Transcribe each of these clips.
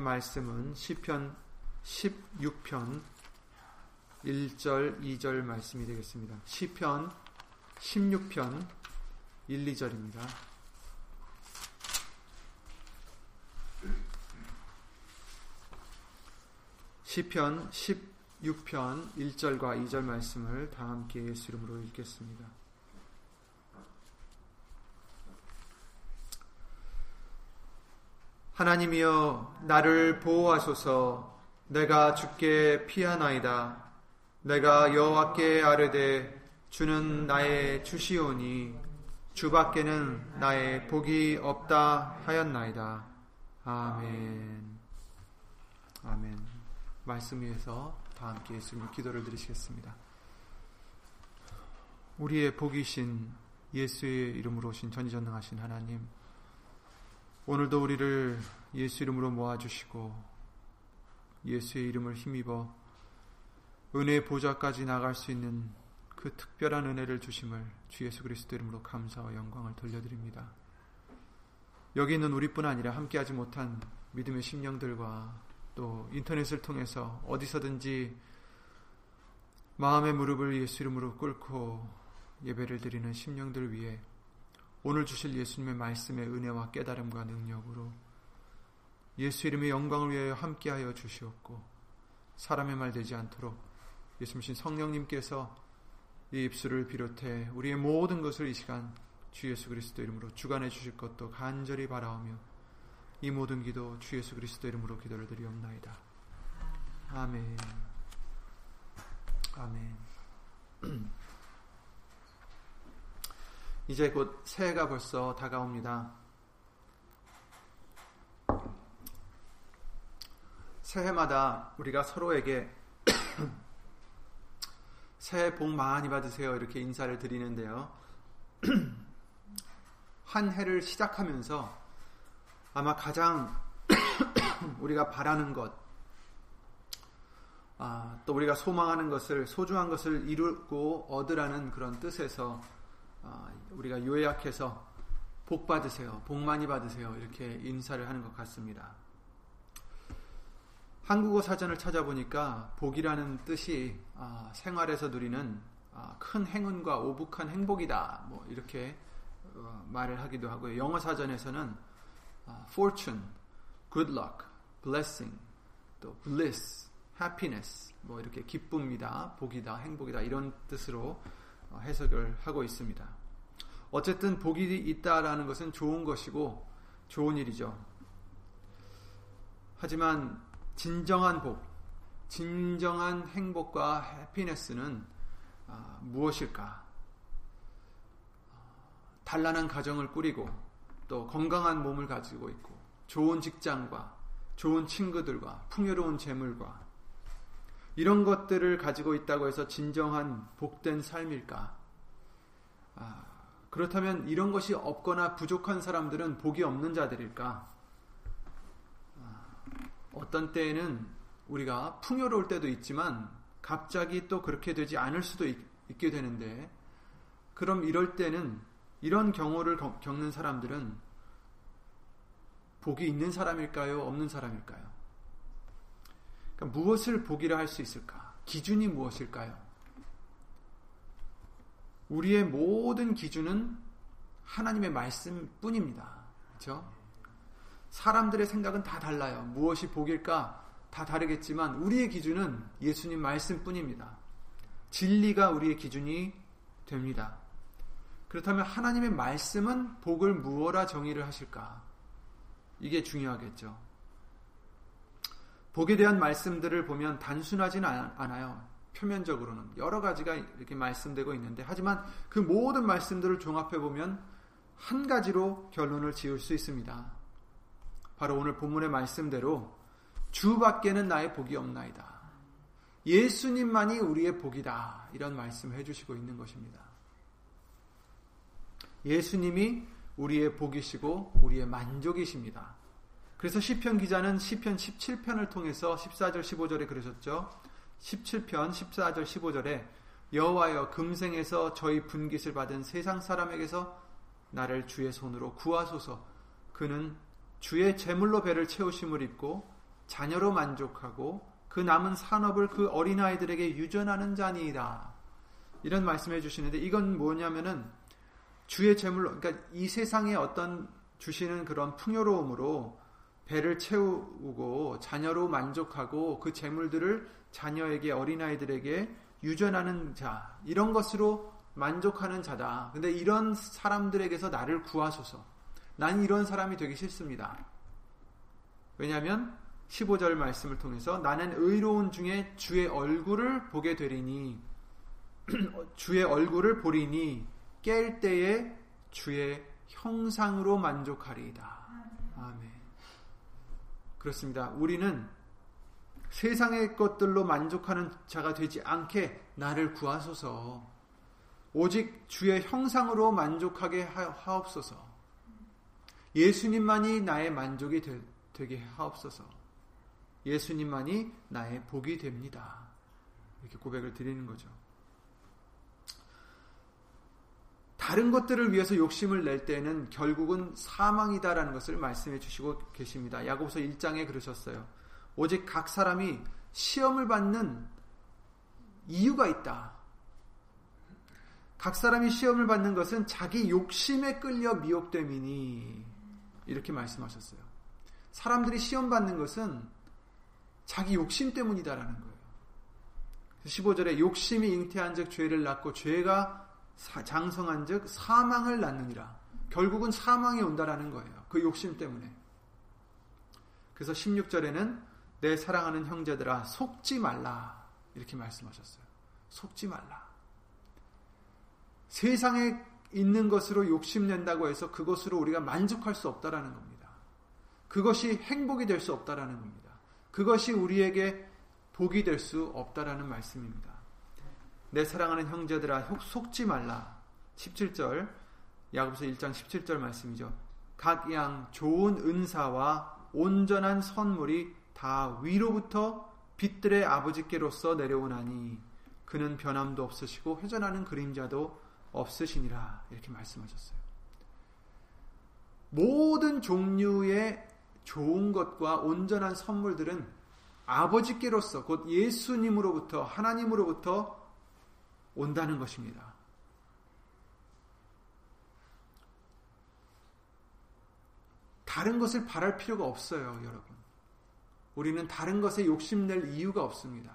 말씀은 시편 16편 1절, 2절 말씀이 되겠습니다. 시편 16편 1, 2절입니다. 시편 16편 1절과 2절 말씀을 다 함께 예수 이름으로 읽겠습니다. 하나님이여 나를 보호하소서. 내가 죽게 피하나이다. 내가 여호와께 아뢰되 주는 나의 주시오니 주밖에는 나의 복이 없다 하였나이다. 아멘. 아멘. 말씀 위에서 다 함께 예수님 기도를 드리시겠습니다. 우리의 복이신 예수의 이름으로 오신 전지전능하신 하나님 오늘도 우리를 예수 이름으로 모아주시고 예수의 이름을 힘입어 은혜의 보좌까지 나갈 수 있는 그 특별한 은혜를 주심을 주 예수 그리스도 이름으로 감사와 영광을 돌려드립니다. 여기 있는 우리뿐 아니라 함께하지 못한 믿음의 심령들과 또 인터넷을 통해서 어디서든지 마음의 무릎을 예수 이름으로 꿇고 예배를 드리는 심령들 위해 오늘 주실 예수님의 말씀의 은혜와 깨달음과 능력으로 예수 이름의 영광을 위하여 함께하여 주시옵고 사람의 말 되지 않도록 예수님 성령님께서 이 입술을 비롯해 우리의 모든 것을 이 시간 주 예수 그리스도 이름으로 주관해 주실 것도 간절히 바라오며 이 모든 기도 주 예수 그리스도 이름으로 기도를 드리옵나이다. 아멘. 아멘. 이제 곧 새해가 벌써 다가옵니다. 새해마다 우리가 서로에게 새해 복 많이 받으세요. 이렇게 인사를 드리는데요. 한 해를 시작하면서 아마 가장 우리가 바라는 것, 아, 또 우리가 소망하는 것을, 소중한 것을 이루고 얻으라는 그런 뜻에서 아, 우리가 요약해서 복 받으세요. 복 많이 받으세요. 이렇게 인사를 하는 것 같습니다. 한국어 사전을 찾아보니까 복이라는 뜻이 아, 생활에서 누리는 아, 큰 행운과 오북한 행복이다. 뭐 이렇게 어, 말을 하기도 하고요. 영어 사전에서는 아, fortune, good luck, blessing, 또 bliss, happiness, 뭐 이렇게 기쁨이다, 복이다, 행복이다 이런 뜻으로 어, 해석을 하고 있습니다. 어쨌든 복이 있다라는 것은 좋은 것이고 좋은 일이죠. 하지만 진정한 복, 진정한 행복과 해피네스는 아, 무엇일까? 단란한 가정을 꾸리고 또 건강한 몸을 가지고 있고 좋은 직장과 좋은 친구들과 풍요로운 재물과 이런 것들을 가지고 있다고 해서 진정한 복된 삶일까? 아, 그렇다면 이런 것이 없거나 부족한 사람들은 복이 없는 자들일까? 아, 어떤 때에는 우리가 풍요로울 때도 있지만 갑자기 또 그렇게 되지 않을 수도 있, 게 되는데 그럼 이럴 때는 이런 경우를 겪는 사람들은 복이 있는 사람일까요? 없는 사람일까요? 그러니까 무엇을 복이라 할 수 있을까? 기준이 무엇일까요? 우리의 모든 기준은 하나님의 말씀뿐입니다. 그렇죠? 사람들의 생각은 다 달라요. 무엇이 복일까? 다 다르겠지만 우리의 기준은 예수님 말씀뿐입니다. 진리가 우리의 기준이 됩니다. 그렇다면 하나님의 말씀은 복을 무엇라 정의를 하실까? 이게 중요하겠죠. 복에 대한 말씀들을 보면 단순하진 않아요. 표면적으로는 여러 가지가 이렇게 말씀되고 있는데 하지만 그 모든 말씀들을 종합해 보면 한 가지로 결론을 지을 수 있습니다. 바로 오늘 본문의 말씀대로 주밖에는 나의 복이 없나이다. 예수님만이 우리의 복이다. 이런 말씀을 해주시고 있는 것입니다. 예수님이 우리의 복이시고 우리의 만족이십니다. 그래서 시편 기자는 시편 17편을 통해서 14절 15절에 그러셨죠. 17편 14절 15절에 여호와여 금생에서 저희 분깃을 받은 세상 사람에게서 나를 주의 손으로 구하소서. 그는 주의 재물로 배를 채우심을 입고 자녀로 만족하고 그 남은 산업을 그 어린아이들에게 유전하는 자니이다. 이런 말씀해 주시는데 이건 뭐냐면은 주의 재물로 그러니까 이 세상에 어떤 주시는 그런 풍요로움으로 배를 채우고 자녀로 만족하고 그 재물들을 자녀에게 어린아이들에게 유전하는 자 이런 것으로 만족하는 자다. 근데 이런 사람들에게서 나를 구하소서. 난 이런 사람이 되기 싫습니다. 왜냐하면 15절 말씀을 통해서 나는 의로운 중에 주의 얼굴을 보게 되리니 주의 얼굴을 보리니 깰 때에 주의 형상으로 만족하리이다. 아멘. 그렇습니다. 우리는 세상의 것들로 만족하는 자가 되지 않게 나를 구하소서. 오직 주의 형상으로 만족하게 하옵소서. 예수님만이 나의 만족이 되게 하옵소서. 예수님만이 나의 복이 됩니다. 이렇게 고백을 드리는 거죠. 다른 것들을 위해서 욕심을 낼 때는 결국은 사망이다라는 것을 말씀해 주시고 계십니다. 야고보서 1장에 그러셨어요. 오직 각 사람이 시험을 받는 이유가 있다. 각 사람이 시험을 받는 것은 자기 욕심에 끌려 미혹됨이니 이렇게 말씀하셨어요. 사람들이 시험 받는 것은 자기 욕심 때문이다라는 거예요. 15절에 욕심이 잉태한 즉 죄를 낳고 죄가 장성한 즉 사망을 낳느니라. 결국은 사망이 온다라는 거예요. 그 욕심 때문에. 그래서 16절에는 내 사랑하는 형제들아 속지 말라. 이렇게 말씀하셨어요. 속지 말라. 세상에 있는 것으로 욕심낸다고 해서 그것으로 우리가 만족할 수 없다라는 겁니다. 그것이 행복이 될 수 없다라는 겁니다. 그것이 우리에게 복이 될 수 없다라는 말씀입니다. 내 사랑하는 형제들아 속지 말라. 17절 야고보서 1장 17절 말씀이죠. 각 양 좋은 은사와 온전한 선물이 다 위로부터 빛들의 아버지께로서 내려오나니 그는 변함도 없으시고 회전하는 그림자도 없으시니라 이렇게 말씀하셨어요. 모든 종류의 좋은 것과 온전한 선물들은 아버지께로서 곧 예수님으로부터 하나님으로부터 온다는 것입니다. 다른 것을 바랄 필요가 없어요, 여러분. 우리는 다른 것에 욕심낼 이유가 없습니다.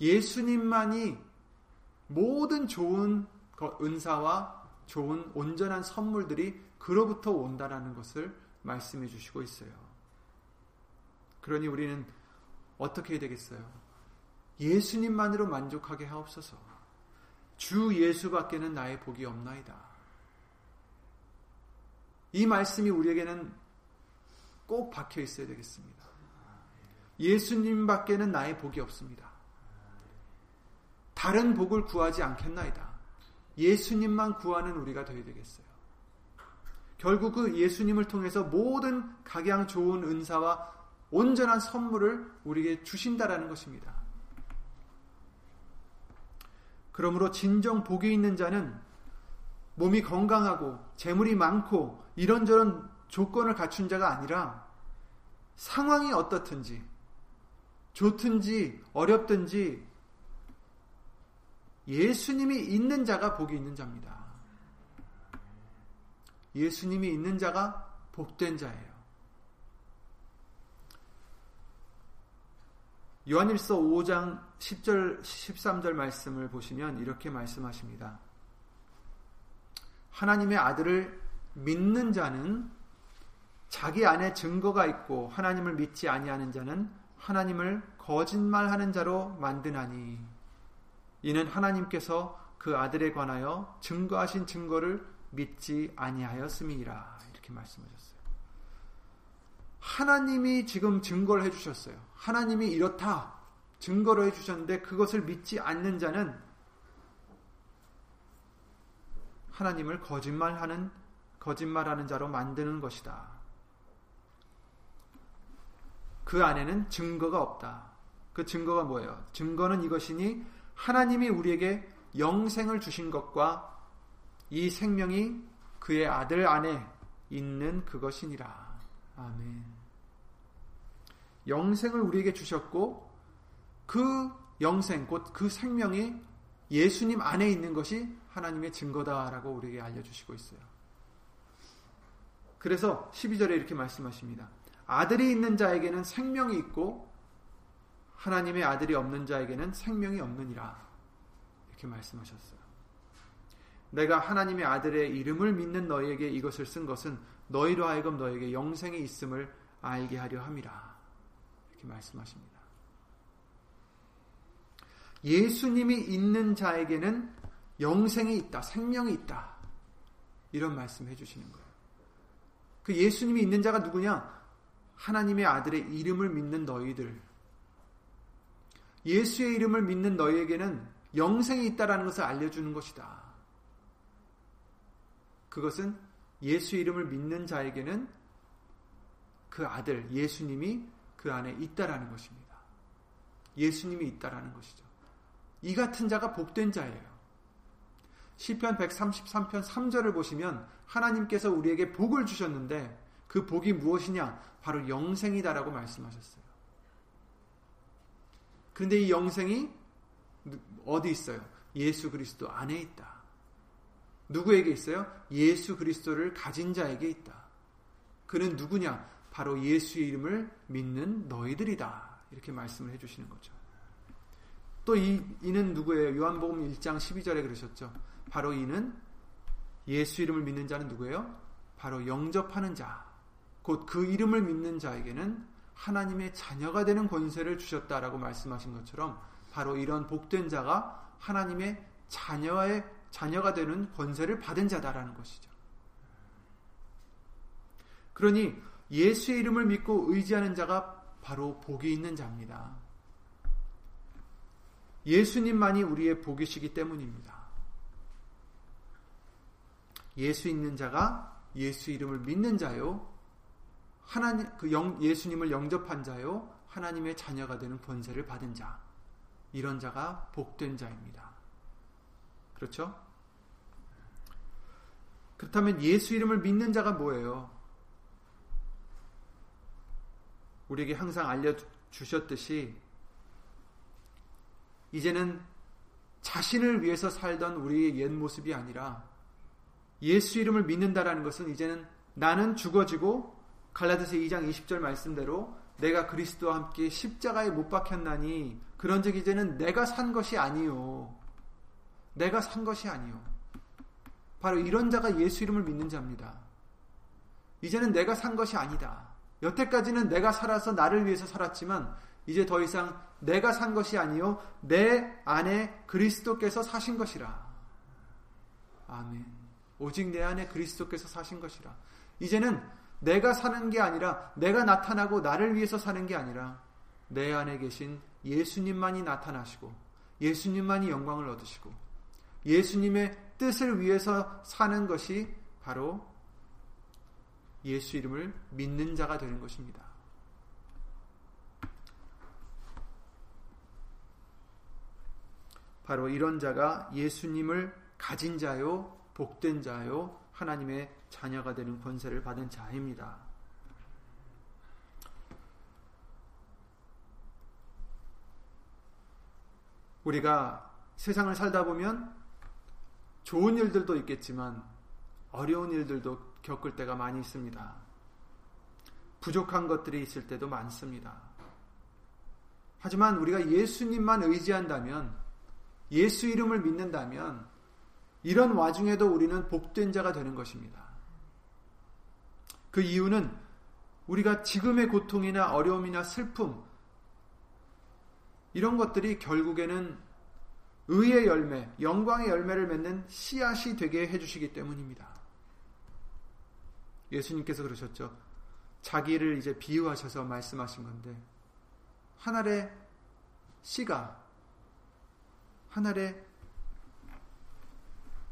예수님만이 모든 좋은 은사와 좋은 온전한 선물들이 그로부터 온다라는 것을 말씀해 주시고 있어요. 그러니 우리는 어떻게 해야 되겠어요? 예수님만으로 만족하게 하옵소서. 주 예수밖에는 나의 복이 없나이다. 이 말씀이 우리에게는 꼭 박혀 있어야 되겠습니다. 예수님밖에는 나의 복이 없습니다. 다른 복을 구하지 않겠나이다. 예수님만 구하는 우리가 되어야 되겠어요. 결국 그 예수님을 통해서 모든 각양 좋은 은사와 온전한 선물을 우리에게 주신다라는 것입니다. 그러므로 진정 복이 있는 자는 몸이 건강하고 재물이 많고 이런저런 조건을 갖춘 자가 아니라 상황이 어떻든지 좋든지 어렵든지 예수님이 있는 자가 복이 있는 자입니다. 예수님이 있는 자가 복된 자예요. 요한일서 5장 10절 13절 말씀을 보시면 이렇게 말씀하십니다. 하나님의 아들을 믿는 자는 자기 안에 증거가 있고 하나님을 믿지 아니하는 자는 하나님을 거짓말하는 자로 만드나니 이는 하나님께서 그 아들에 관하여 증거하신 증거를 믿지 아니하였음이라 이렇게 말씀하셨어요. 하나님이 지금 증거를 해주셨어요. 하나님이 이렇다 증거를 해주셨는데 그것을 믿지 않는 자는 하나님을 거짓말하는 거짓말하는 자로 만드는 것이다. 그 안에는 증거가 없다. 그 증거가 뭐예요? 증거는 이것이니 하나님이 우리에게 영생을 주신 것과 이 생명이 그의 아들 안에 있는 그것이니라. 아멘. 영생을 우리에게 주셨고 그 영생 곧 그 생명이 예수님 안에 있는 것이 하나님의 증거다라고 우리에게 알려주시고 있어요. 그래서 12절에 이렇게 말씀하십니다. 아들이 있는 자에게는 생명이 있고 하나님의 아들이 없는 자에게는 생명이 없느니라. 이렇게 말씀하셨어요. 내가 하나님의 아들의 이름을 믿는 너희에게 이것을 쓴 것은 너희로 하여금 너에게 영생이 있음을 알게 하려 함이라. 이렇게 말씀하십니다. 예수님이 있는 자에게는 영생이 있다, 생명이 있다. 이런 말씀 해주시는 거예요. 그 예수님이 있는 자가 누구냐? 하나님의 아들의 이름을 믿는 너희들. 예수의 이름을 믿는 너희에게는 영생이 있다라는 것을 알려주는 것이다. 그것은 예수 이름을 믿는 자에게는 그 아들 예수님이 그 안에 있다라는 것입니다. 예수님이 있다라는 것이죠. 이 같은 자가 복된 자예요. 시편 133편 3절을 보시면 하나님께서 우리에게 복을 주셨는데 그 복이 무엇이냐? 바로 영생이다라고 말씀하셨어요. 그런데 이 영생이 어디 있어요? 예수 그리스도 안에 있다. 누구에게 있어요? 예수 그리스도를 가진 자에게 있다. 그는 누구냐? 바로 예수의 이름을 믿는 너희들이다. 이렇게 말씀을 해주시는 거죠. 또 이, 이는 누구예요? 요한복음 1장 12절에 그러셨죠. 바로 이는 예수 이름을 믿는 자는 누구예요? 바로 영접하는 자. 곧 그 이름을 믿는 자에게는 하나님의 자녀가 되는 권세를 주셨다라고 말씀하신 것처럼 바로 이런 복된 자가 하나님의 자녀의 자녀가 되는 권세를 받은 자다라는 것이죠. 그러니 예수의 이름을 믿고 의지하는 자가 바로 복이 있는 자입니다. 예수님만이 우리의 복이시기 때문입니다. 예수 있는 자가 예수 이름을 믿는 자요. 하나님 그 영, 예수님을 영접한 자요. 하나님의 자녀가 되는 권세를 받은 자. 이런 자가 복된 자입니다. 그렇죠? 그렇다면 예수 이름을 믿는 자가 뭐예요? 우리에게 항상 알려 주셨듯이 이제는 자신을 위해서 살던 우리의 옛 모습이 아니라 예수 이름을 믿는다라는 것은 이제는 나는 죽어지고 갈라디아서 2장 20절 말씀대로 내가 그리스도와 함께 십자가에 못 박혔나니 그런즉 이제는 내가 산 것이 아니요. 내가 산 것이 아니요. 바로 이런 자가 예수 이름을 믿는 자입니다. 이제는 내가 산 것이 아니다. 여태까지는 내가 살아서 나를 위해서 살았지만 이제 더 이상 내가 산 것이 아니요 내 안에 그리스도께서 사신 것이라. 아멘. 오직 내 안에 그리스도께서 사신 것이라. 이제는 내가 사는 게 아니라 내가 나타나고 나를 위해서 사는 게 아니라 내 안에 계신 예수님만이 나타나시고 예수님만이 영광을 얻으시고 예수님의 뜻을 위해서 사는 것이 바로 예수 이름을 믿는 자가 되는 것입니다. 바로 이런 자가 예수님을 가진 자요, 복된 자요, 하나님의 자녀가 되는 권세를 받은 자입니다. 우리가 세상을 살다 보면 좋은 일들도 있겠지만 어려운 일들도 겪을 때가 많이 있습니다. 부족한 것들이 있을 때도 많습니다. 하지만 우리가 예수님만 의지한다면, 예수 이름을 믿는다면, 이런 와중에도 우리는 복된 자가 되는 것입니다. 그 이유는 우리가 지금의 고통이나 어려움이나 슬픔, 이런 것들이 결국에는 의의 열매, 영광의 열매를 맺는 씨앗이 되게 해주시기 때문입니다. 예수님께서 그러셨죠. 자기를 이제 비유하셔서 말씀하신 건데, 한 알의 씨가, 한 알의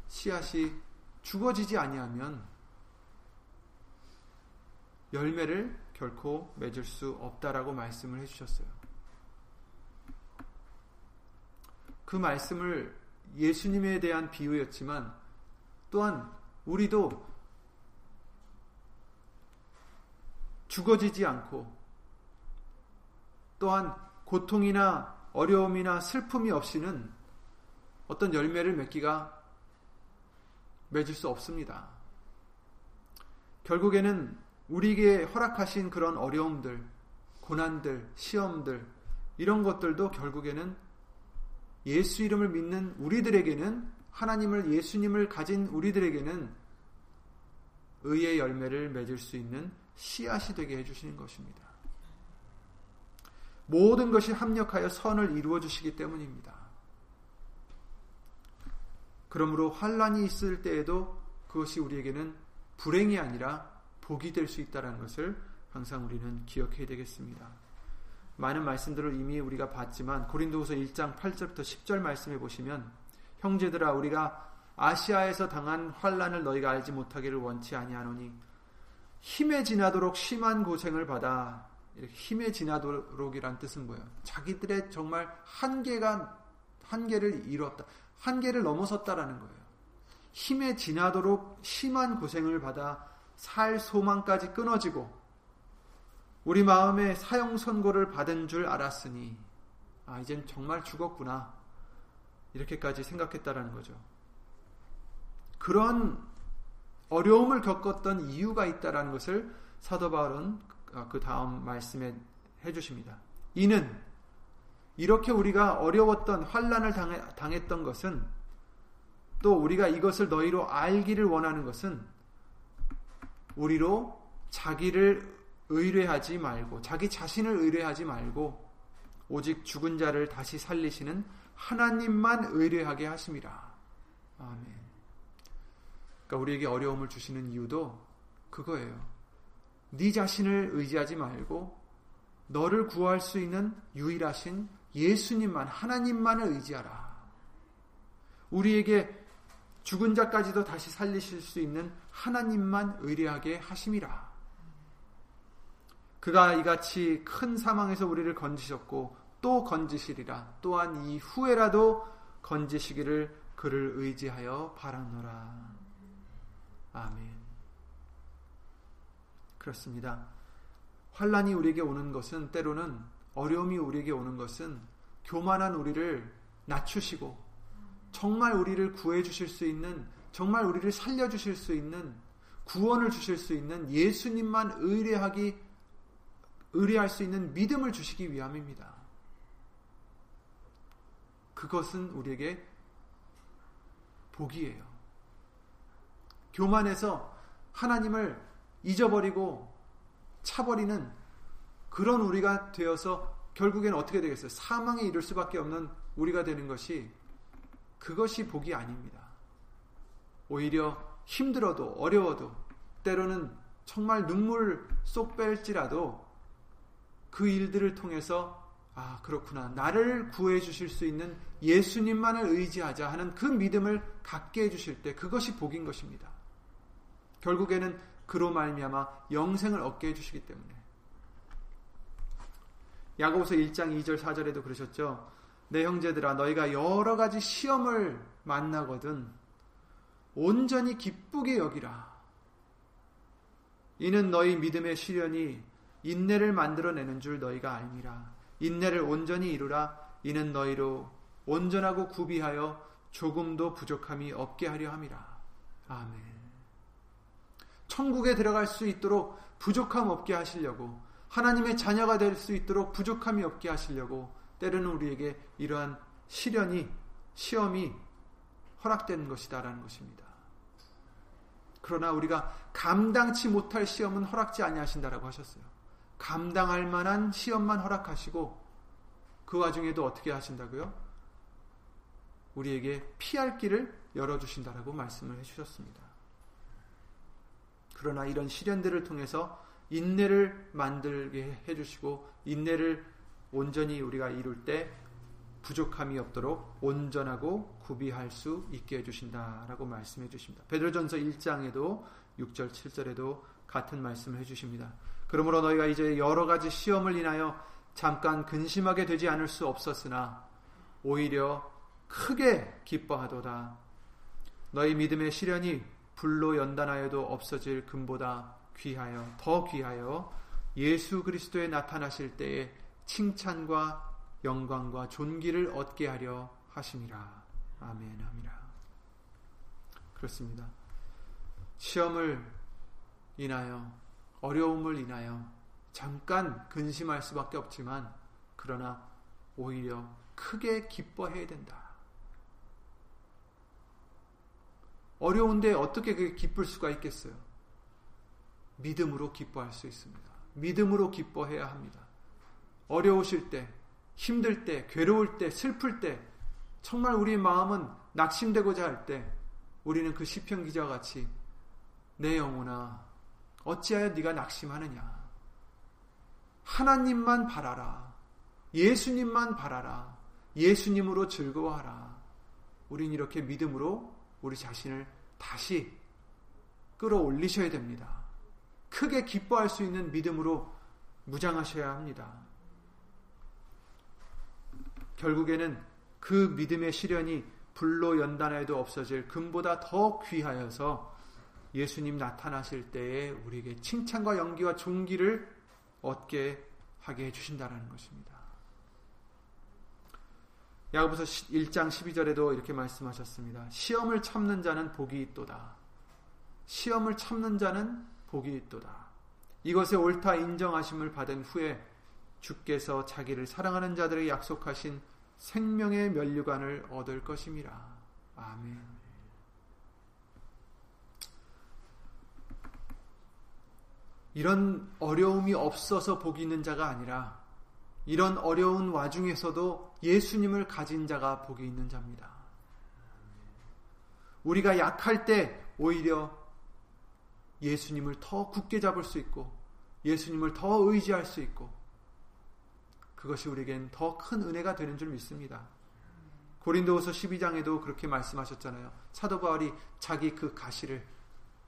씨앗이 죽어지지 아니하면 열매를 결코 맺을 수 없다라고 말씀을 해주셨어요. 그 말씀을 예수님에 대한 비유였지만 또한 우리도 죽어지지 않고 또한 고통이나 어려움이나 슬픔이 없이는 어떤 열매를 맺기가 맺을 수 없습니다. 결국에는 우리에게 허락하신 그런 어려움들, 고난들, 시험들, 이런 것들도 결국에는 예수 이름을 믿는 우리들에게는 하나님을 예수님을 가진 우리들에게는 의의 열매를 맺을 수 있는 씨앗이 되게 해주시는 것입니다. 모든 것이 합력하여 선을 이루어 주시기 때문입니다. 그러므로 환란이 있을 때에도 그것이 우리에게는 불행이 아니라 복이 될 수 있다는 것을 항상 우리는 기억해야 되겠습니다. 많은 말씀들을 이미 우리가 봤지만 고린도후서 1장 8절부터 10절 말씀해 보시면 형제들아 우리가 아시아에서 당한 환란을 너희가 알지 못하기를 원치 아니하노니 힘에 지나도록 심한 고생을 받아 힘에 지나도록이란 뜻은 뭐예요? 자기들의 정말 한계가 한계를 이뤘다. 한계를 넘어섰다라는 거예요. 힘에 지나도록 심한 고생을 받아 살 소망까지 끊어지고 우리 마음에 사형 선고를 받은 줄 알았으니 아 이젠 정말 죽었구나 이렇게까지 생각했다라는 거죠. 그런 어려움을 겪었던 이유가 있다라는 것을 사도 바울은 그 다음 말씀에 해주십니다. 이는 이렇게 우리가 어려웠던 환란을 당했던 것은 또 우리가 이것을 너희로 알기를 원하는 것은 우리로 자기를 의뢰하지 말고 자기 자신을 의뢰하지 말고 오직 죽은 자를 다시 살리시는 하나님만 의뢰하게 하심이라. 아멘. 그러니까 우리에게 어려움을 주시는 이유도 그거예요. 네 자신을 의지하지 말고 너를 구할 수 있는 유일하신 예수님만 하나님만을 의지하라. 우리에게 죽은 자까지도 다시 살리실 수 있는 하나님만 의뢰하게 하심이라. 그가 이같이 큰 사망에서 우리를 건지셨고 또 건지시리라. 또한 이 후에라도 건지시기를 그를 의지하여 바라노라. 아멘. 그렇습니다. 환란이 우리에게 오는 것은 때로는 어려움이 우리에게 오는 것은 교만한 우리를 낮추시고 정말 우리를 구해 주실 수 있는 정말 우리를 살려 주실 수 있는 구원을 주실 수 있는 예수님만 의뢰하기 의뢰할 수 있는 믿음을 주시기 위함입니다. 그것은 우리에게 복이에요. 교만해서 하나님을 잊어버리고 차버리는 그런 우리가 되어서 결국엔 어떻게 되겠어요? 사망에 이를 수밖에 없는 우리가 되는 것이 그것이 복이 아닙니다. 오히려 힘들어도 어려워도 때로는 정말 눈물 쏙 뺄지라도 그 일들을 통해서 아, 그렇구나. 나를 구해 주실 수 있는 예수님만을 의지하자 하는 그 믿음을 갖게 해 주실 때 그것이 복인 것입니다. 결국에는 그로 말미암아 영생을 얻게 해 주시기 때문에. 야고보서 1장 2절 4절에도 그러셨죠. 내 형제들아 너희가 여러 가지 시험을 만나거든 온전히 기쁘게 여기라. 이는 너희 믿음의 시련이 인내를 만들어내는 줄 너희가 알미라. 인내를 온전히 이루라. 이는 너희로 온전하고 구비하여 조금도 부족함이 없게 하려 함이라. 아멘. 천국에 들어갈 수 있도록 부족함 없게 하시려고 하나님의 자녀가 될 수 있도록 부족함이 없게 하시려고 때로는 우리에게 이러한 시련이 시험이 허락된 것이다라는 것입니다. 그러나 우리가 감당치 못할 시험은 허락지 아니하신다라고 하셨어요. 감당할 만한 시험만 허락하시고 그 와중에도 어떻게 하신다고요? 우리에게 피할 길을 열어주신다라고 말씀을 해주셨습니다. 그러나 이런 시련들을 통해서 인내를 만들게 해주시고 인내를 온전히 우리가 이룰 때 부족함이 없도록 온전하고 구비할 수 있게 해주신다라고 말씀해 주십니다. 베드로전서 1장에도 6절 7절에도 같은 말씀을 해주십니다. 그러므로 너희가 이제 여러 가지 시험을 인하여 잠깐 근심하게 되지 않을 수 없었으나 오히려 크게 기뻐하도다. 너희 믿음의 시련이 불로 연단하여도 없어질 금보다 귀하여 더 귀하여 예수 그리스도에 나타나실 때에 칭찬과 영광과 존귀를 얻게 하려 하심이라. 아멘. 아미라. 그렇습니다. 시험을 인하여 어려움을 인하여 잠깐 근심할 수밖에 없지만 그러나 오히려 크게 기뻐해야 된다. 어려운데 어떻게 그게 기쁠 수가 있겠어요? 믿음으로 기뻐할 수 있습니다. 믿음으로 기뻐해야 합니다. 어려우실 때, 힘들 때, 괴로울 때, 슬플 때, 정말 우리 마음은 낙심되고자 할 때, 우리는 그 시편 기자와 같이 내 영혼아, 어찌하여 네가 낙심하느냐? 하나님만 바라라. 예수님만 바라라. 예수님으로 즐거워하라. 우린 이렇게 믿음으로 우리 자신을 다시 끌어올리셔야 됩니다. 크게 기뻐할 수 있는 믿음으로 무장하셔야 합니다. 결국에는 그 믿음의 시련이 불로 연단하여도 없어질 금보다 더 귀하여서 예수님 나타나실 때에 우리에게 칭찬과 연기와 존귀를 얻게 하게 해주신다는 것입니다. 야고보서 1장 12절에도 이렇게 말씀하셨습니다. 시험을 참는 자는 복이 있도다. 시험을 참는 자는 복이 있도다. 이것에 옳다 인정하심을 받은 후에 주께서 자기를 사랑하는 자들에게 약속하신 생명의 면류관을 얻을 것임이라. 아멘. 이런 어려움이 없어서 복이 있는 자가 아니라 이런 어려운 와중에서도 예수님을 가진 자가 복이 있는 자입니다. 우리가 약할 때 오히려 예수님을 더 굳게 잡을 수 있고 예수님을 더 의지할 수 있고 그것이 우리에겐 더 큰 은혜가 되는 줄 믿습니다. 고린도후서 12장에도 그렇게 말씀하셨잖아요. 사도 바울이 자기 그 가시를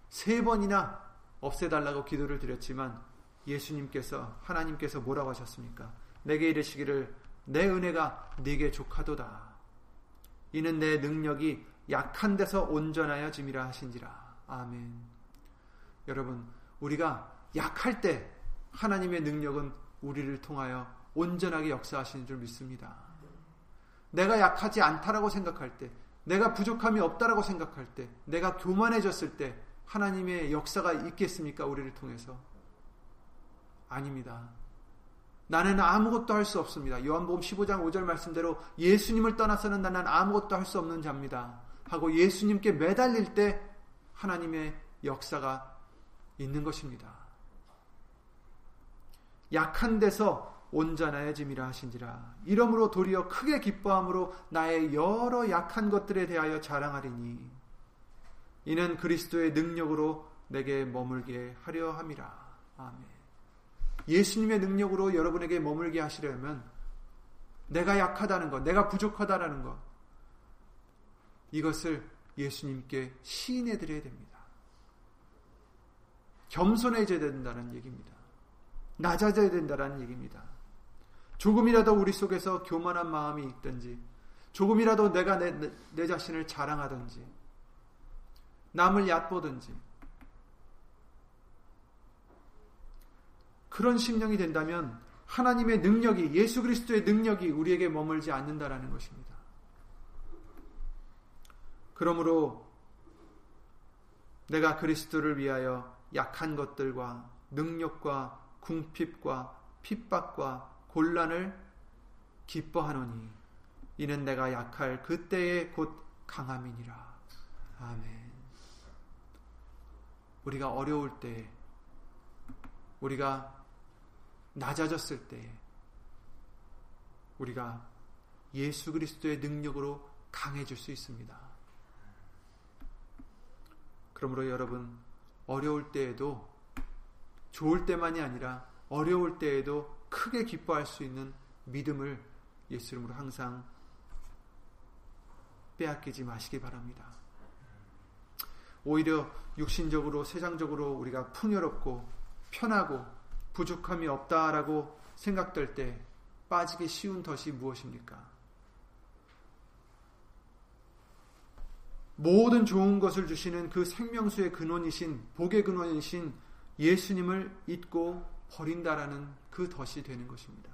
세 번이나 없애달라고 기도를 드렸지만 예수님께서 하나님께서 뭐라고 하셨습니까? 내게 이르시기를 내 은혜가 네게 족하도다. 이는 내 능력이 약한 데서 온전하여 짐이라 하신지라. 아멘. 여러분, 우리가 약할 때 하나님의 능력은 우리를 통하여 온전하게 역사하시는 줄 믿습니다. 내가 약하지 않다라고 생각할 때, 내가 부족함이 없다라고 생각할 때, 내가 교만해졌을 때 하나님의 역사가 있겠습니까? 우리를 통해서? 아닙니다. 나는 아무것도 할 수 없습니다. 요한복음 15장 5절 말씀대로 예수님을 떠나서는 나는 아무것도 할 수 없는 자입니다. 하고 예수님께 매달릴 때 하나님의 역사가 있는 것입니다. 약한 데서 온전하여 짐이라 하신지라. 이러므로 도리어 크게 기뻐함으로 나의 여러 약한 것들에 대하여 자랑하리니 이는 그리스도의 능력으로 내게 머물게 하려 함이라. 아멘. 예수님의 능력으로 여러분에게 머물게 하시려면 내가 약하다는 것, 내가 부족하다라는 것, 이것을 예수님께 시인해 드려야 됩니다. 겸손해져야 된다는 얘기입니다. 낮아져야 된다는 얘기입니다. 조금이라도 우리 속에서 교만한 마음이 있든지, 조금이라도 내가 내, 내, 내 자신을 자랑하든지, 남을 얕보든지, 그런 심령이 된다면 하나님의 능력이 예수 그리스도의 능력이 우리에게 머물지 않는다라는 것입니다. 그러므로 내가 그리스도를 위하여 약한 것들과 능력과 궁핍과 핍박과 곤란을 기뻐하노니 이는 내가 약할 그때에 곧 강함이니라. 아멘. 우리가 어려울 때 우리가 낮아졌을 때 우리가 예수 그리스도의 능력으로 강해질 수 있습니다. 그러므로 여러분 어려울 때에도 좋을 때만이 아니라 어려울 때에도 크게 기뻐할 수 있는 믿음을 예수 이름으로 항상 빼앗기지 마시기 바랍니다. 오히려 육신적으로 세상적으로 우리가 풍요롭고 편하고 부족함이 없다라고 생각될 때 빠지기 쉬운 덫이 무엇입니까? 모든 좋은 것을 주시는 그 생명수의 근원이신 복의 근원이신 예수님을 잊고 버린다라는 그 덫이 되는 것입니다.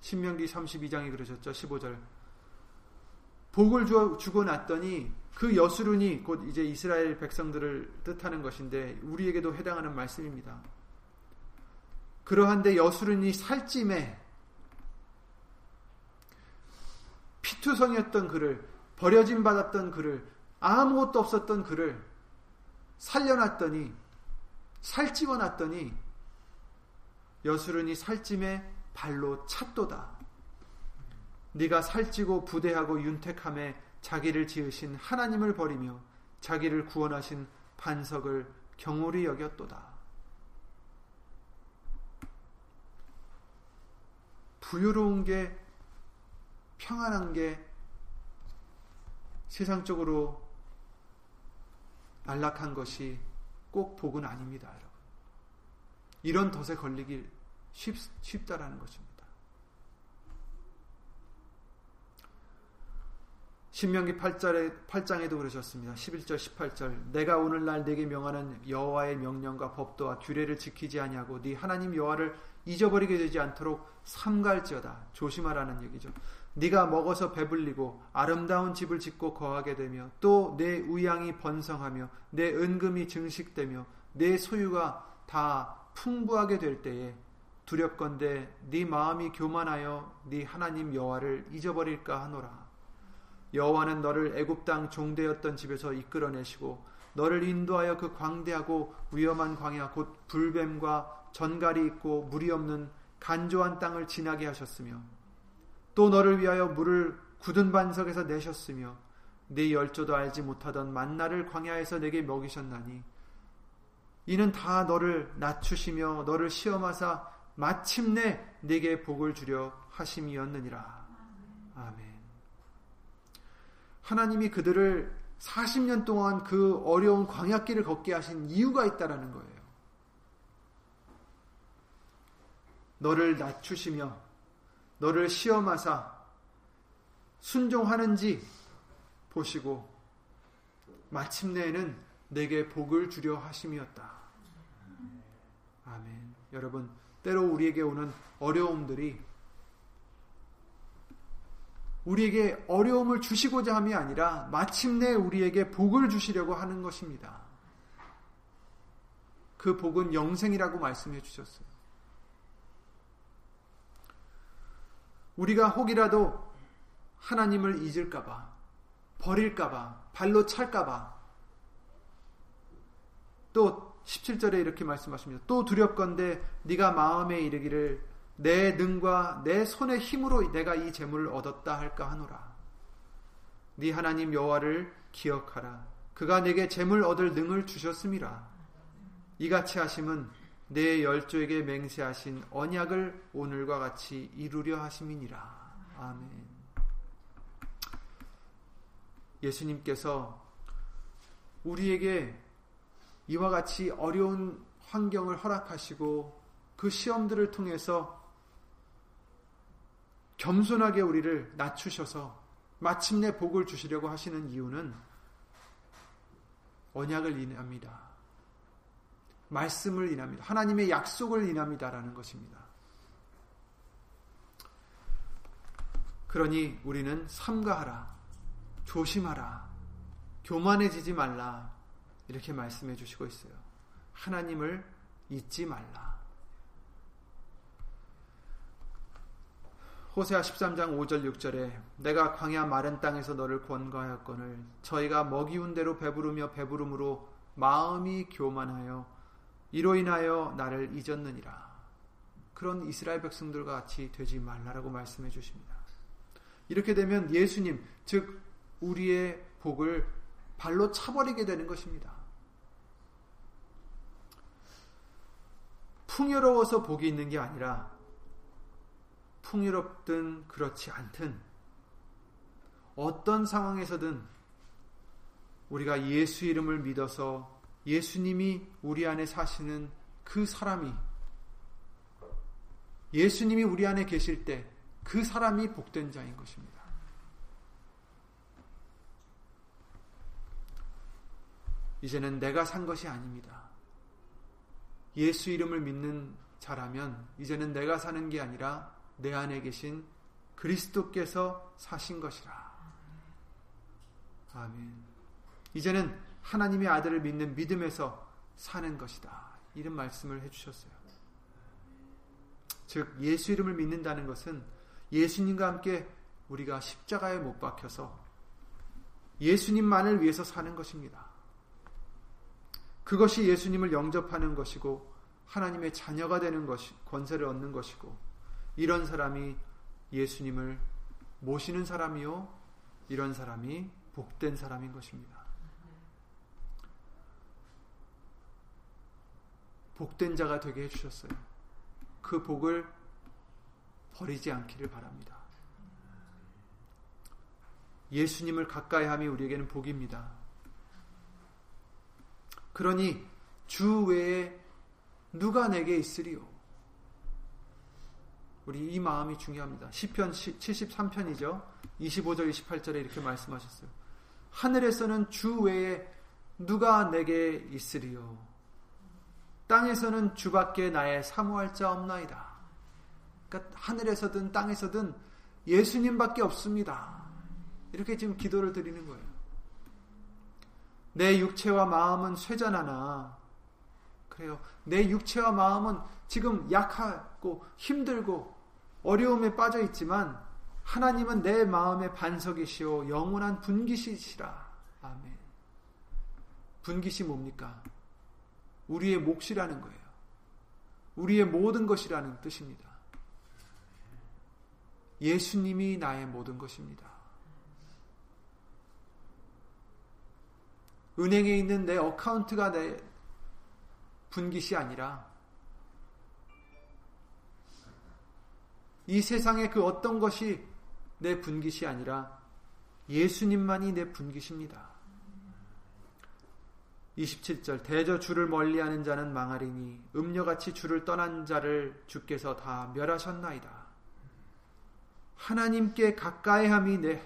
신명기 32장에 그러셨죠. 15절. 복을 주고 났더니 그 여수룬이 곧 이제 이스라엘 백성들을 뜻하는 것인데 우리에게도 해당하는 말씀입니다. 그러한데 여수룬이 살찜에 피투성이었던 그를 버려진 받았던 그를 아무것도 없었던 그를 살려놨더니 살찌워 놨더니 여수른이 살찜에 발로 찼도다. 네가 살찌고 부대하고 윤택함에 자기를 지으신 하나님을 버리며 자기를 구원하신 반석을 경홀히 여겼도다. 부유로운 게 평안한 게 세상적으로 안락한 것이 꼭 복은 아닙니다, 여러분. 이런 덫에 걸리기 쉽, 쉽다라는 것입니다. 신명기 8절에, 8장에도 그러셨습니다. 11절 18절 내가 오늘날 내게 명하는 여호와의 명령과 법도와 규례를 지키지 아니하고 네 하나님 여호와를 잊어버리게 되지 않도록 삼갈지어다 조심하라는 얘기죠. 네가 먹어서 배불리고 아름다운 집을 짓고 거하게 되며 또 내 우양이 번성하며 내 은금이 증식되며 내 소유가 다 풍부하게 될 때에 두렵건대 네 마음이 교만하여 네 하나님 여호와를 잊어버릴까 하노라. 여호와는 너를 애굽 땅 종되었던 집에서 이끌어내시고 너를 인도하여 그 광대하고 위험한 광야 곧 불뱀과 전갈이 있고 물이 없는 간조한 땅을 지나게 하셨으며 또 너를 위하여 물을 굳은 반석에서 내셨으며 네 열조도 알지 못하던 만나를 광야에서 내게 먹이셨나니 이는 다 너를 낮추시며 너를 시험하사 마침내 내게 복을 주려 하심이었느니라. 아멘. 하나님이 그들을 40년 동안 그 어려운 광야길을 걷게 하신 이유가 있다라는 거예요. 너를 낮추시며 너를 시험하사 순종하는지 보시고 마침내에는 내게 복을 주려 하심이었다. 아멘. 여러분, 때로 우리에게 오는 어려움들이 우리에게 어려움을 주시고자 함이 아니라 마침내 우리에게 복을 주시려고 하는 것입니다. 그 복은 영생이라고 말씀해 주셨어요. 우리가 혹이라도 하나님을 잊을까봐, 버릴까봐, 발로 찰까봐, 또 17절에 이렇게 말씀하십니다. 또 두렵건대 네가 마음에 이르기를 내 능과 내 손의 힘으로 내가 이 재물을 얻었다 할까 하노라. 네 하나님 여호와를 기억하라. 그가 내게 재물 얻을 능을 주셨음이라. 이같이 하심은 내 열조에게 맹세하신 언약을 오늘과 같이 이루려 하심이니라. 아멘. 예수님께서 우리에게 이와 같이 어려운 환경을 허락하시고 그 시험들을 통해서 겸손하게 우리를 낮추셔서 마침내 복을 주시려고 하시는 이유는 언약을 인합니다. 말씀을 인합니다. 하나님의 약속을 인합니다라는 것입니다. 그러니 우리는 삼가하라, 조심하라, 교만해지지 말라, 이렇게 말씀해 주시고 있어요. 하나님을 잊지 말라. 호세아 13장 5절 6절에 내가 광야 마른 땅에서 너를 권고하였거늘 저희가 먹이운 대로 배부르며 배부름으로 마음이 교만하여 이로 인하여 나를 잊었느니라. 그런 이스라엘 백성들과 같이 되지 말라라고 말씀해 주십니다. 이렇게 되면 예수님, 즉 우리의 복을 발로 차버리게 되는 것입니다. 풍요로워서 복이 있는 게 아니라 풍요롭든 그렇지 않든 어떤 상황에서든 우리가 예수 이름을 믿어서 예수님이 우리 안에 사시는 그 사람이 예수님이 우리 안에 계실 때 그 사람이 복된 자인 것입니다. 이제는 내가 산 것이 아닙니다. 예수 이름을 믿는 자라면 이제는 내가 사는 게 아니라 내 안에 계신 그리스도께서 사신 것이라. 아멘. 이제는 하나님의 아들을 믿는 믿음에서 사는 것이다. 이런 말씀을 해주셨어요. 즉, 예수 이름을 믿는다는 것은 예수님과 함께 우리가 십자가에 못 박혀서 예수님만을 위해서 사는 것입니다. 그것이 예수님을 영접하는 것이고 하나님의 자녀가 되는 것이 권세를 얻는 것이고 이런 사람이 예수님을 모시는 사람이요 이런 사람이 복된 사람인 것입니다. 복된 자가 되게 해주셨어요. 그 복을 버리지 않기를 바랍니다. 예수님을 가까이 함이 우리에게는 복입니다. 그러니 주 외에 누가 내게 있으리요? 우리 이 마음이 중요합니다. 10편 73편이죠. 25절 28절에 이렇게 말씀하셨어요. 하늘에서는 주 외에 누가 내게 있으리요? 땅에서는 주밖에 나의 사모할 자 없나이다. 그러니까 하늘에서든 땅에서든 예수님밖에 없습니다. 이렇게 지금 기도를 드리는 거예요. 내 육체와 마음은 쇠잔하나 그래요. 내 육체와 마음은 지금 약하고 힘들고 어려움에 빠져 있지만 하나님은 내 마음의 반석이시오 영원한 분기시시라. 아멘. 분기시 뭡니까? 우리의 몫이라는 거예요. 우리의 모든 것이라는 뜻입니다. 예수님이 나의 모든 것입니다. 은행에 있는 내 어카운트가 내 분깃이 아니라 이 세상의 그 어떤 것이 내 분깃이 아니라 예수님만이 내 분깃입니다. 27절 대저 주를 멀리하는 자는 망하리니 음녀같이 주를 떠난 자를 주께서 다 멸하셨나이다. 하나님께 가까이함이 내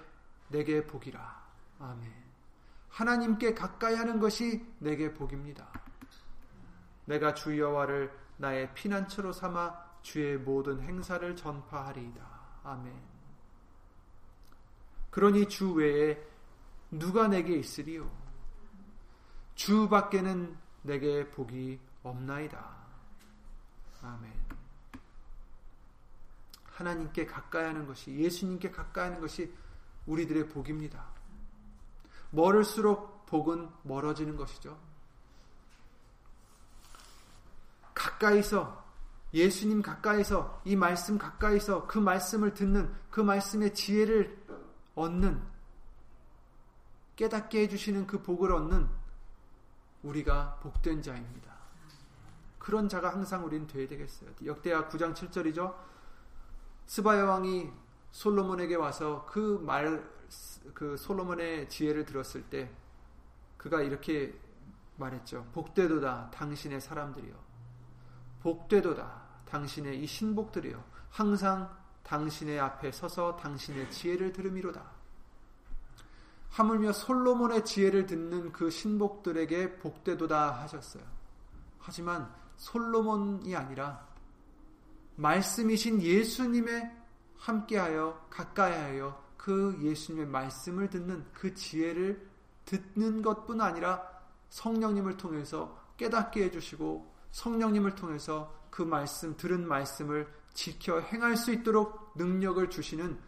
내게 복이라. 아멘. 하나님께 가까이 하는 것이 내게 복입니다. 내가 주 여호와를 나의 피난처로 삼아 주의 모든 행사를 전파하리이다. 아멘. 그러니 주 외에 누가 내게 있으리요? 주 밖에는 내게 복이 없나이다. 아멘. 하나님께 가까이 하는 것이, 예수님께 가까이 하는 것이 우리들의 복입니다. 멀을수록 복은 멀어지는 것이죠. 가까이서 예수님 가까이서 이 말씀 가까이서 그 말씀을 듣는 그 말씀의 지혜를 얻는 깨닫게 해주시는 그 복을 얻는 우리가 복된 자입니다. 그런 자가 항상 우리는 되어야 되겠어요. 역대하 9장 7절이죠. 스바야 왕이 솔로몬에게 와서 그 말, 그 솔로몬의 지혜를 들었을 때 그가 이렇게 말했죠. 복되도다 당신의 사람들이요. 복되도다 당신의 이 신복들이요. 항상 당신의 앞에 서서 당신의 지혜를 들음이로다. 하물며 솔로몬의 지혜를 듣는 그 신복들에게 복되도다 하셨어요. 하지만 솔로몬이 아니라 말씀이신 예수님의 함께하여 가까이하여 그 예수님의 말씀을 듣는 그 지혜를 듣는 것뿐 아니라 성령님을 통해서 깨닫게 해주시고 성령님을 통해서 그 말씀, 들은 말씀을 지켜 행할 수 있도록 능력을 주시는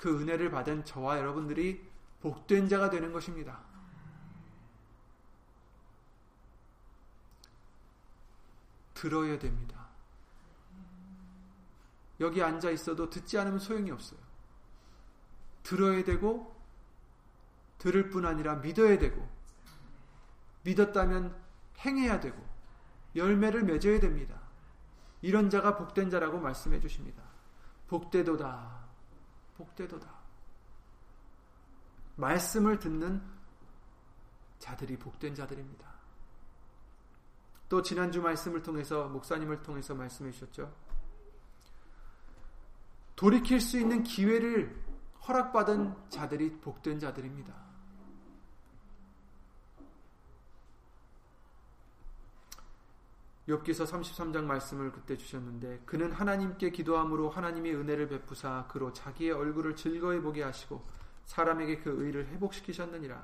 그 은혜를 받은 저와 여러분들이 복된 자가 되는 것입니다. 들어야 됩니다. 여기 앉아 있어도 듣지 않으면 소용이 없어요. 들어야 되고, 들을 뿐 아니라 믿어야 되고, 믿었다면 행해야 되고, 열매를 맺어야 됩니다. 이런 자가 복된 자라고 말씀해 주십니다. 복되도다. 복되도다. 말씀을 듣는 자들이 복된 자들입니다. 또 지난주 말씀을 통해서 목사님을 통해서 말씀해 주셨죠. 돌이킬 수 있는 기회를 허락받은 자들이 복된 자들입니다. 욥기서 33장 말씀을 그때 주셨는데 그는 하나님께 기도함으로 하나님이 은혜를 베푸사 그로 자기의 얼굴을 즐거이 보게 하시고 사람에게 그 의를 회복시키셨느니라.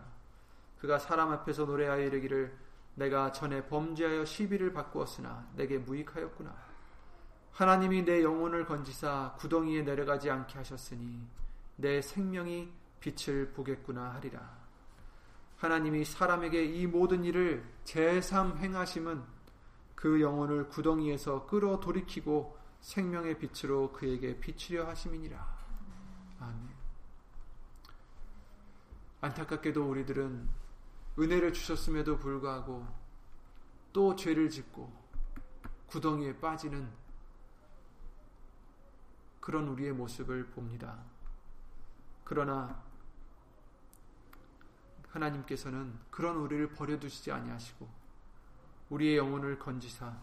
그가 사람 앞에서 노래하여 이르기를 내가 전에 범죄하여 시비를 바꾸었으나 내게 무익하였구나. 하나님이 내 영혼을 건지사 구덩이에 내려가지 않게 하셨으니 내 생명이 빛을 보겠구나 하리라. 하나님이 사람에게 이 모든 일을 재삼 행하심은 그 영혼을 구덩이에서 끌어 돌이키고 생명의 빛으로 그에게 비추려 하심이니라. 아멘. 안타깝게도 우리들은 은혜를 주셨음에도 불구하고 또 죄를 짓고 구덩이에 빠지는 그런 우리의 모습을 봅니다. 그러나 하나님께서는 그런 우리를 버려두시지 아니하시고 우리의 영혼을 건지사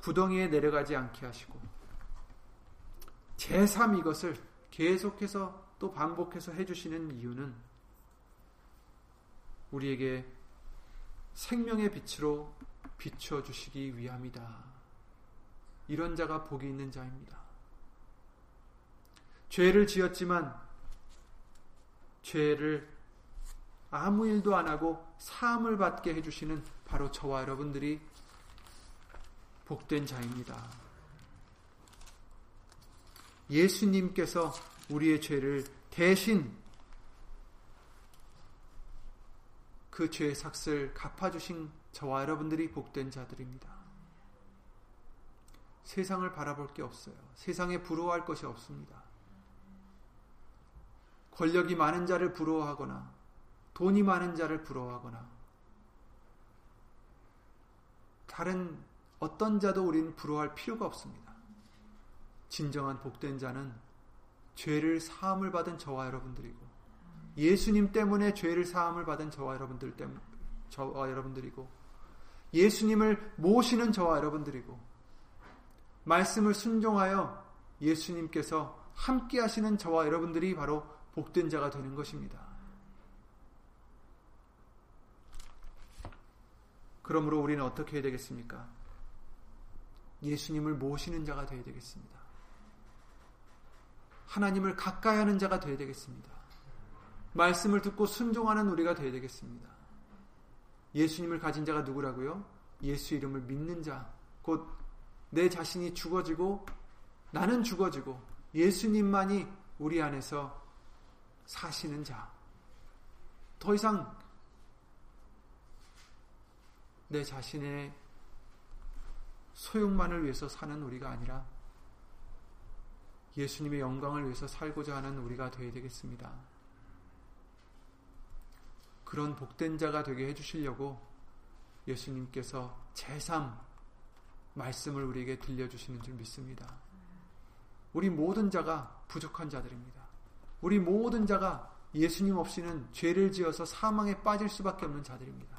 구덩이에 내려가지 않게 하시고 제3 이것을 계속해서 또 반복해서 해주시는 이유는 우리에게 생명의 빛으로 비춰주시기 위함이다. 이런 자가 복이 있는 자입니다. 죄를 지었지만 죄를 아무 일도 안 하고 사함을 받게 해주시는 바로 저와 여러분들이 복된 자입니다. 예수님께서 우리의 죄를 대신 그 죄의 삭을 갚아주신 저와 여러분들이 복된 자들입니다. 세상을 바라볼 게 없어요. 세상에 부러워할 것이 없습니다. 권력이 많은 자를 부러워하거나 돈이 많은 자를 부러워하거나 다른 어떤 자도 우리는 부러워할 필요가 없습니다. 진정한 복된 자는 죄를 사함을 받은 저와 여러분들이고 예수님 때문에 죄를 사함을 받은 저와 여러분들 때문 저와 여러분들이고 예수님을 모시는 저와 여러분들이고 말씀을 순종하여 예수님께서 함께 하시는 저와 여러분들이 바로 복된 자가 되는 것입니다. 그러므로 우리는 어떻게 해야 되겠습니까? 예수님을 모시는 자가 되어야 되겠습니다. 하나님을 가까이 하는 자가 되어야 되겠습니다. 말씀을 듣고 순종하는 우리가 되어야 되겠습니다. 예수님을 가진 자가 누구라고요? 예수 이름을 믿는 자, 곧 내 자신이 죽어지고 나는 죽어지고 예수님만이 우리 안에서 사시는 자. 더 이상 내 자신의 소용만을 위해서 사는 우리가 아니라 예수님의 영광을 위해서 살고자 하는 우리가 되어야 되겠습니다. 그런 복된 자가 되게 해주시려고 예수님께서 제3 말씀을 우리에게 들려주시는 줄 믿습니다. 우리 모든 자가 부족한 자들입니다. 우리 모든 자가 예수님 없이는 죄를 지어서 사망에 빠질 수밖에 없는 자들입니다.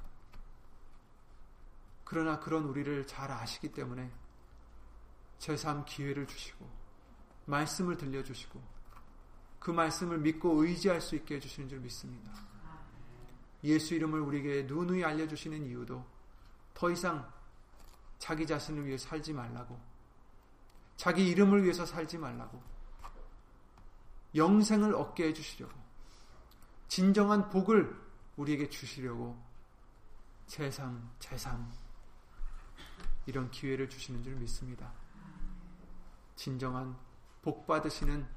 그러나 그런 우리를 잘 아시기 때문에 제3 기회를 주시고 말씀을 들려주시고 그 말씀을 믿고 의지할 수 있게 해주시는 줄 믿습니다. 예수 이름을 우리에게 누누이 알려주시는 이유도 더 이상 자기 자신을 위해 살지 말라고 자기 이름을 위해서 살지 말라고 영생을 얻게 해주시려고 진정한 복을 우리에게 주시려고 제3, 제3 이런 기회를 주시는 줄 믿습니다. 진정한 복 받으시는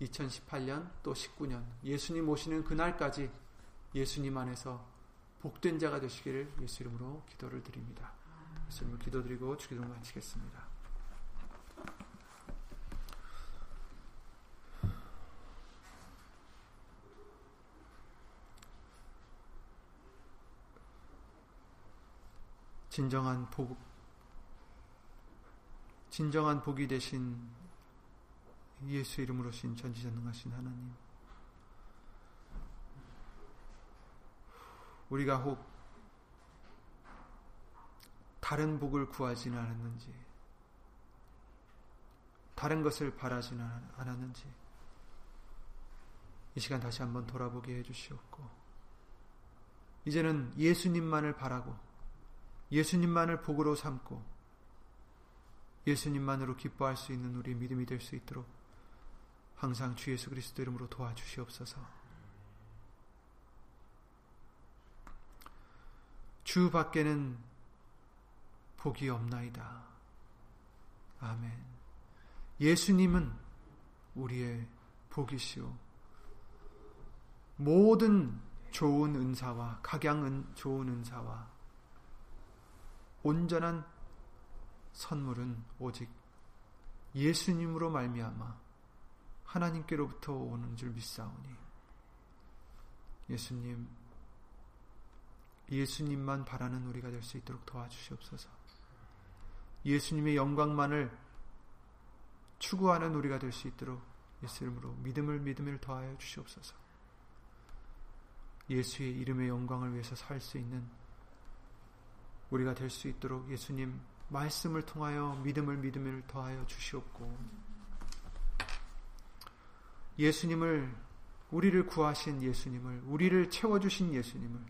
2018년 또 19년 예수님 오시는 그날까지 예수님 안에서 복된 자가 되시기를 예수 이름으로 기도를 드립니다. 예수님을 기도드리고 주기도 마치겠습니다. 진정한 복, 진정한 복이 되신 예수 이름으로 신 전지전능하신 하나님. 우리가 혹 다른 복을 구하지는 않았는지, 다른 것을 바라지는 않았는지, 이 시간 다시 한번 돌아보게 해주시옵고, 이제는 예수님만을 바라고, 예수님만을 복으로 삼고, 예수님만으로 기뻐할 수 있는 우리 믿음이 될 수 있도록 항상 주 예수 그리스도 이름으로 도와주시옵소서. 주 밖에는 복이 없나이다. 아멘. 예수님은 우리의 복이시오. 모든 좋은 은사와 각양 좋은 은사와 온전한 선물은 오직 예수님으로 말미암아 하나님께로부터 오는 줄 믿사오니 예수님 예수님만 바라는 우리가 될 수 있도록 도와주시옵소서. 예수님의 영광만을 추구하는 우리가 될 수 있도록 예수 이름으로 믿음을 믿음을 더하여 주시옵소서. 예수의 이름의 영광을 위해서 살 수 있는 우리가 될 수 있도록 예수님 말씀을 통하여 믿음을 믿음을 더하여 주시옵고 예수님을 우리를 구하신 예수님을 우리를 채워 주신 예수님을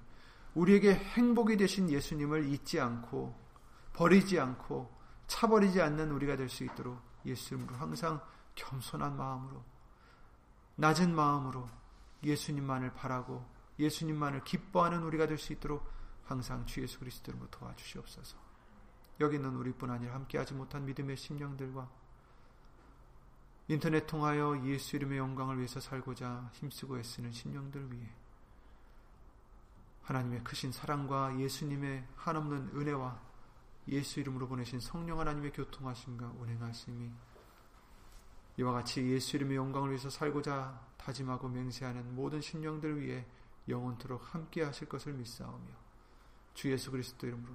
우리에게 행복이 되신 예수님을 잊지 않고 버리지 않고 차버리지 않는 우리가 될 수 있도록 예수님으로 항상 겸손한 마음으로 낮은 마음으로 예수님만을 바라고 예수님만을 기뻐하는 우리가 될 수 있도록 항상 주 예수 그리스도로 도와주시옵소서. 여기 있는 우리뿐 아니라 함께하지 못한 믿음의 심령들과 인터넷 통하여 예수 이름의 영광을 위해서 살고자 힘쓰고 애쓰는 심령들 위해 하나님의 크신 사랑과 예수님의 한없는 은혜와 예수 이름으로 보내신 성령 하나님의 교통하심과 운행하심이 이와 같이 예수 이름의 영광을 위해서 살고자 다짐하고 맹세하는 모든 심령들 위해 영원토록 함께 하실 것을 믿사오며 주 예수 그리스도 이름으로